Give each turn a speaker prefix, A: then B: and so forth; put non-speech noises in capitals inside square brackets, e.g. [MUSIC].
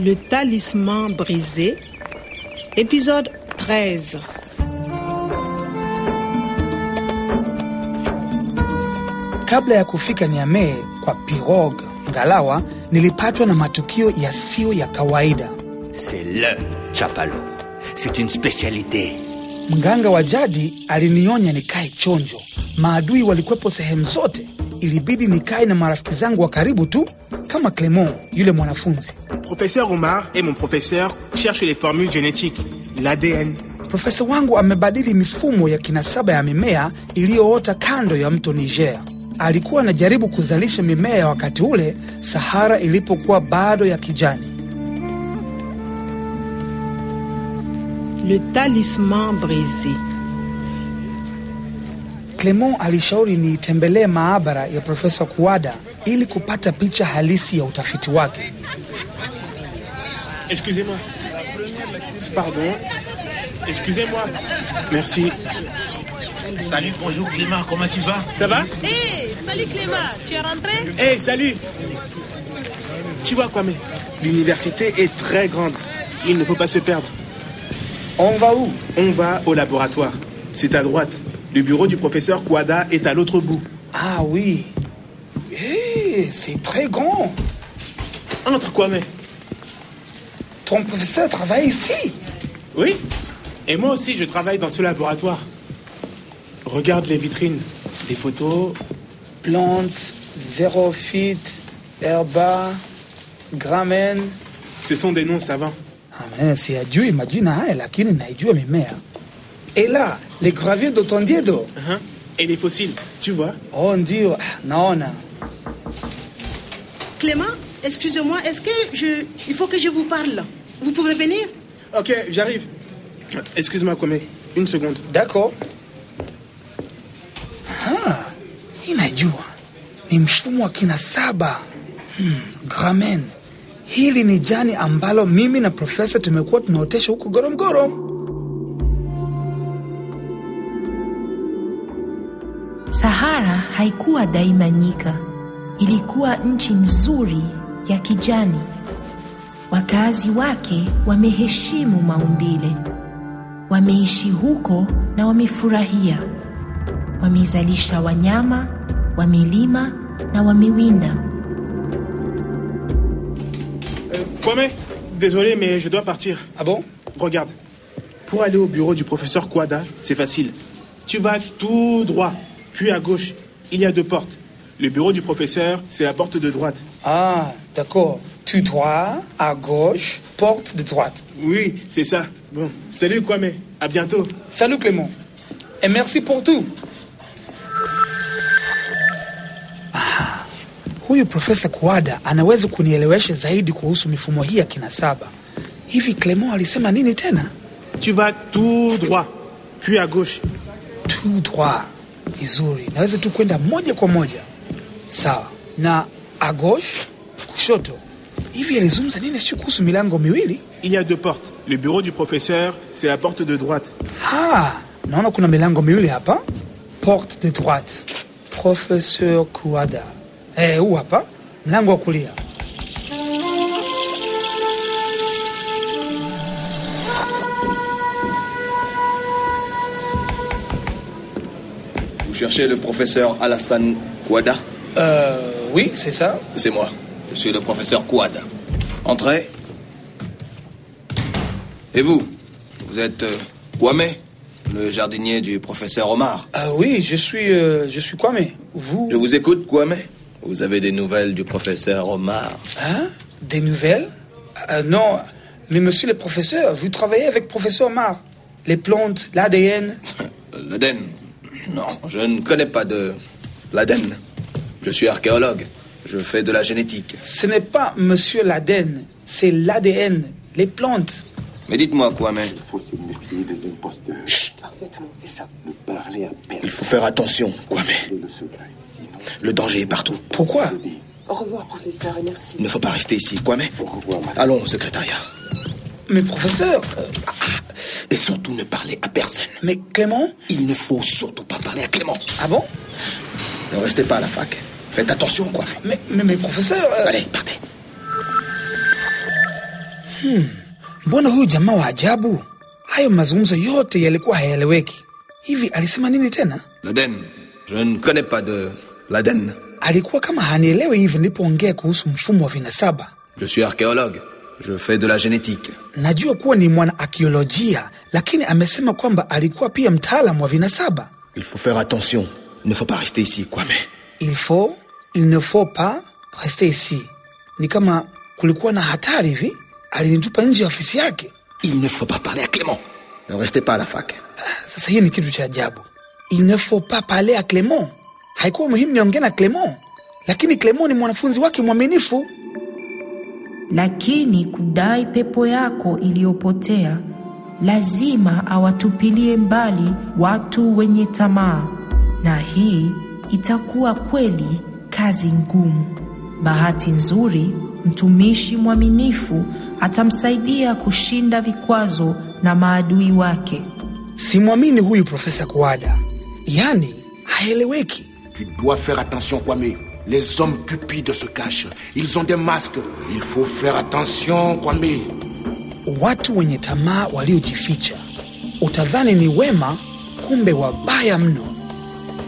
A: Le talisman brisé, épisode 13.
B: Kabla ya kufika Niamey kwa Pirog Ngalawa, nilipatwa na matukio yasiyo ya kawaida.
C: C'est le chapalo. C'est une spécialité.
B: Mganga wa jadi alinionya nikae chonjo. Maadui walikuwepo sehemu zote, ilibidi nikae na marafiki zangu wa karibu tu, kama Clement yule mwanafunzi.
D: Professeur Omar et mon professeur cherchent les formules génétiques, l'ADN.
B: Profesa wangu amebadili mifumo ya kinasaba ya mimea iliyoota kando ya mto Niger. Alikuwa anajaribu kuzalisha mimea ya wakati ule Sahara ilipokuwa bado ya kijani.
A: Le talisman brisé.
B: Clement alishauri niitembelee maabara ya Profesa Kuada ili kupata picha halisi ya utafiti wake.
D: Excusez-moi. Pardon. Excusez-moi. Merci.
C: Salut, bonjour Clément, comment tu vas?
D: Ça va?
E: Hé, salut Clément, tu es rentré?
D: Hey, salut Tu vois, Kwame, l'université est très grande. Il ne faut pas se perdre.
B: On va où?
D: On va au laboratoire. C'est à droite. Le bureau du professeur Kwada est à l'autre bout.
B: Ah oui. Eh, c'est très grand.
D: Entre, Kwame.
B: Ton professeur travaille ici.
D: Oui Et moi aussi, je travaille dans ce laboratoire. Regarde les vitrines. Des photos.
B: Plante, xérophyte, herba, gramen.
D: Ce sont des noms savants.
B: Ah, maneno siyajui majina haya lakini naijua mimea. Et là, les graviers d'Otondiedo.
D: Hein Et les fossiles, tu vois
B: Oh ndio, ah, naona.
F: Clément, excusez-moi, est-ce que je... Il faut que je vous parle? Vous pouvez venir
D: Ok, j'arrive. Excuse-moi, Kwame. Une seconde.
B: D'accord. Ah, inajua ni mfumo wa kinasaba hmm, gramen. Hili ni jani ambalo mimi na profesa tumekuwa tunaotesha huko Goromgoro.
E: Sahara haikuwa daima nyika, ilikuwa nchi nzuri ya kijani. Wakazi wake wameheshimu maumbile, wameishi huko na wamefurahia. Wamezalisha wanyama, wamelima na wamewinda.
D: Kwame, désolé, mais je dois partir.
B: Ah bon?
D: Regarde. Pour aller au bureau du professeur Kwada, c'est facile. Tu vas tout droit, puis à gauche. Il y a deux portes. Le bureau du professeur, c'est la porte de droite.
B: Ah, d'accord. Tout droit, à gauche, porte de droite.
D: Oui, c'est ça. Bon, salut Kwame. À bientôt.
B: Salut Clément. Et merci pour tout. Ah, huyu Profesa Kuada anaweza kunielewesha zaidi kuhusu mifumo hii ya kinasaba. Hivi Clement alisema nini tena?
D: Tu vas tout droit, puis à gauche.
B: Tout droit. Vizuri, naweza tu kwenda moja kwa moja. Sawa. Na a gauche, kushoto. Hivi alizungumza nini? Sio kuhusu milango miwili?
D: Il y a deux portes. Le bureau du professeur, c'est la porte de droite.
B: Ah, naona kuna milango miwili hapa. Porte de droite. Professeur Kuada. Eh, huu hapa mlango wa kulia.
G: Vous cherchez le professeur Alassane Kouada
B: Euh, oui, c'est ça.
G: C'est moi. Je suis le professeur Kouada. Entrez. Et vous Vous êtes euh, Kwame, le jardinier du professeur Omar.
B: Ah oui, je suis, euh, je suis Kwame. Vous,
G: Je vous écoute, Kwame. Vous avez des nouvelles du professeur Omar?
B: Hein, des nouvelles? Euh, Non, mais monsieur le professeur, vous travaillez avec professeur Mar. Les plantes, l'ADN.
G: L'Aden [LAUGHS] Non, je ne connais pas de l'Aden. Je suis archéologue. Je fais de la génétique.
B: Ce n'est pas monsieur l'ADN, c'est l'ADN, les plantes.
G: Mais dites-moi, Kwame,
H: Il faut se méfier des imposteurs.
F: Parfaitement, c'est ça.
H: Ne parlez à
G: il
H: personne
G: faut faire attention, Kwame.
H: de le secret. Sinon,
G: Le danger est partout.
B: Pourquoi?
F: Au revoir, professeur, et merci.
G: Il ne faut pas rester ici, Kwame.
H: au revoir, madame.
G: Allons au secrétariat.
B: Mais professeur, euh,
G: Et surtout ne parlez à personne.
B: mais Clément?
G: Il ne faut surtout pas parler à Clément.
B: Ah bon?
G: Ne restez pas à la fac. Faites attention, quoi.
B: mais, mais, mais professeur, euh,
G: Allez, partez.
B: mbona huyu jamaa wa ajabu? Hayo mazungumzo yote yalikuwa hayaeleweki. Hivi alisema nini tena?
G: L'Aden. Je ne connais pas de l'Aden.
B: Alikuwa kama hanielewi hivi nilipoongea kuhusu mfumo wa vinasaba.
G: Je suis archéologue. Je fais de la génétique.
B: Najua kuwa ni mwana akiolojia, lakini amesema kwamba alikuwa pia mtaalamu wa vinasaba.
G: Il faut faire attention. Il ne faut pas rester ici, Kwame.
B: Il faut, il ne faut pas rester ici. Ni kama kulikuwa na hatari hivi, alinitupa nje ya ofisi yake.
G: Il ne faut pas parler à Clément. Ne restez pas à la fac.
B: Sasa hii ni kitu cha ajabu. Il ne faut pas parler à Clement. Haikuwa muhimu niongee na Clement, lakini Clement ni mwanafunzi wake mwaminifu.
E: lakini kudai pepo yako iliyopotea lazima awatupilie mbali watu wenye tamaa, na hii itakuwa kweli kazi ngumu. Bahati nzuri, mtumishi mwaminifu atamsaidia kushinda vikwazo na maadui wake.
B: Simwamini huyu Profesa Kuada, yaani haeleweki.
I: Tu dois faire attention, Kwame. Les hommes cupides se cachent. Ils ont des masques. Il faut faire attention, Kwame.
B: Watu wenye tamaa waliojificha, utadhani ni wema, kumbe wabaya mno.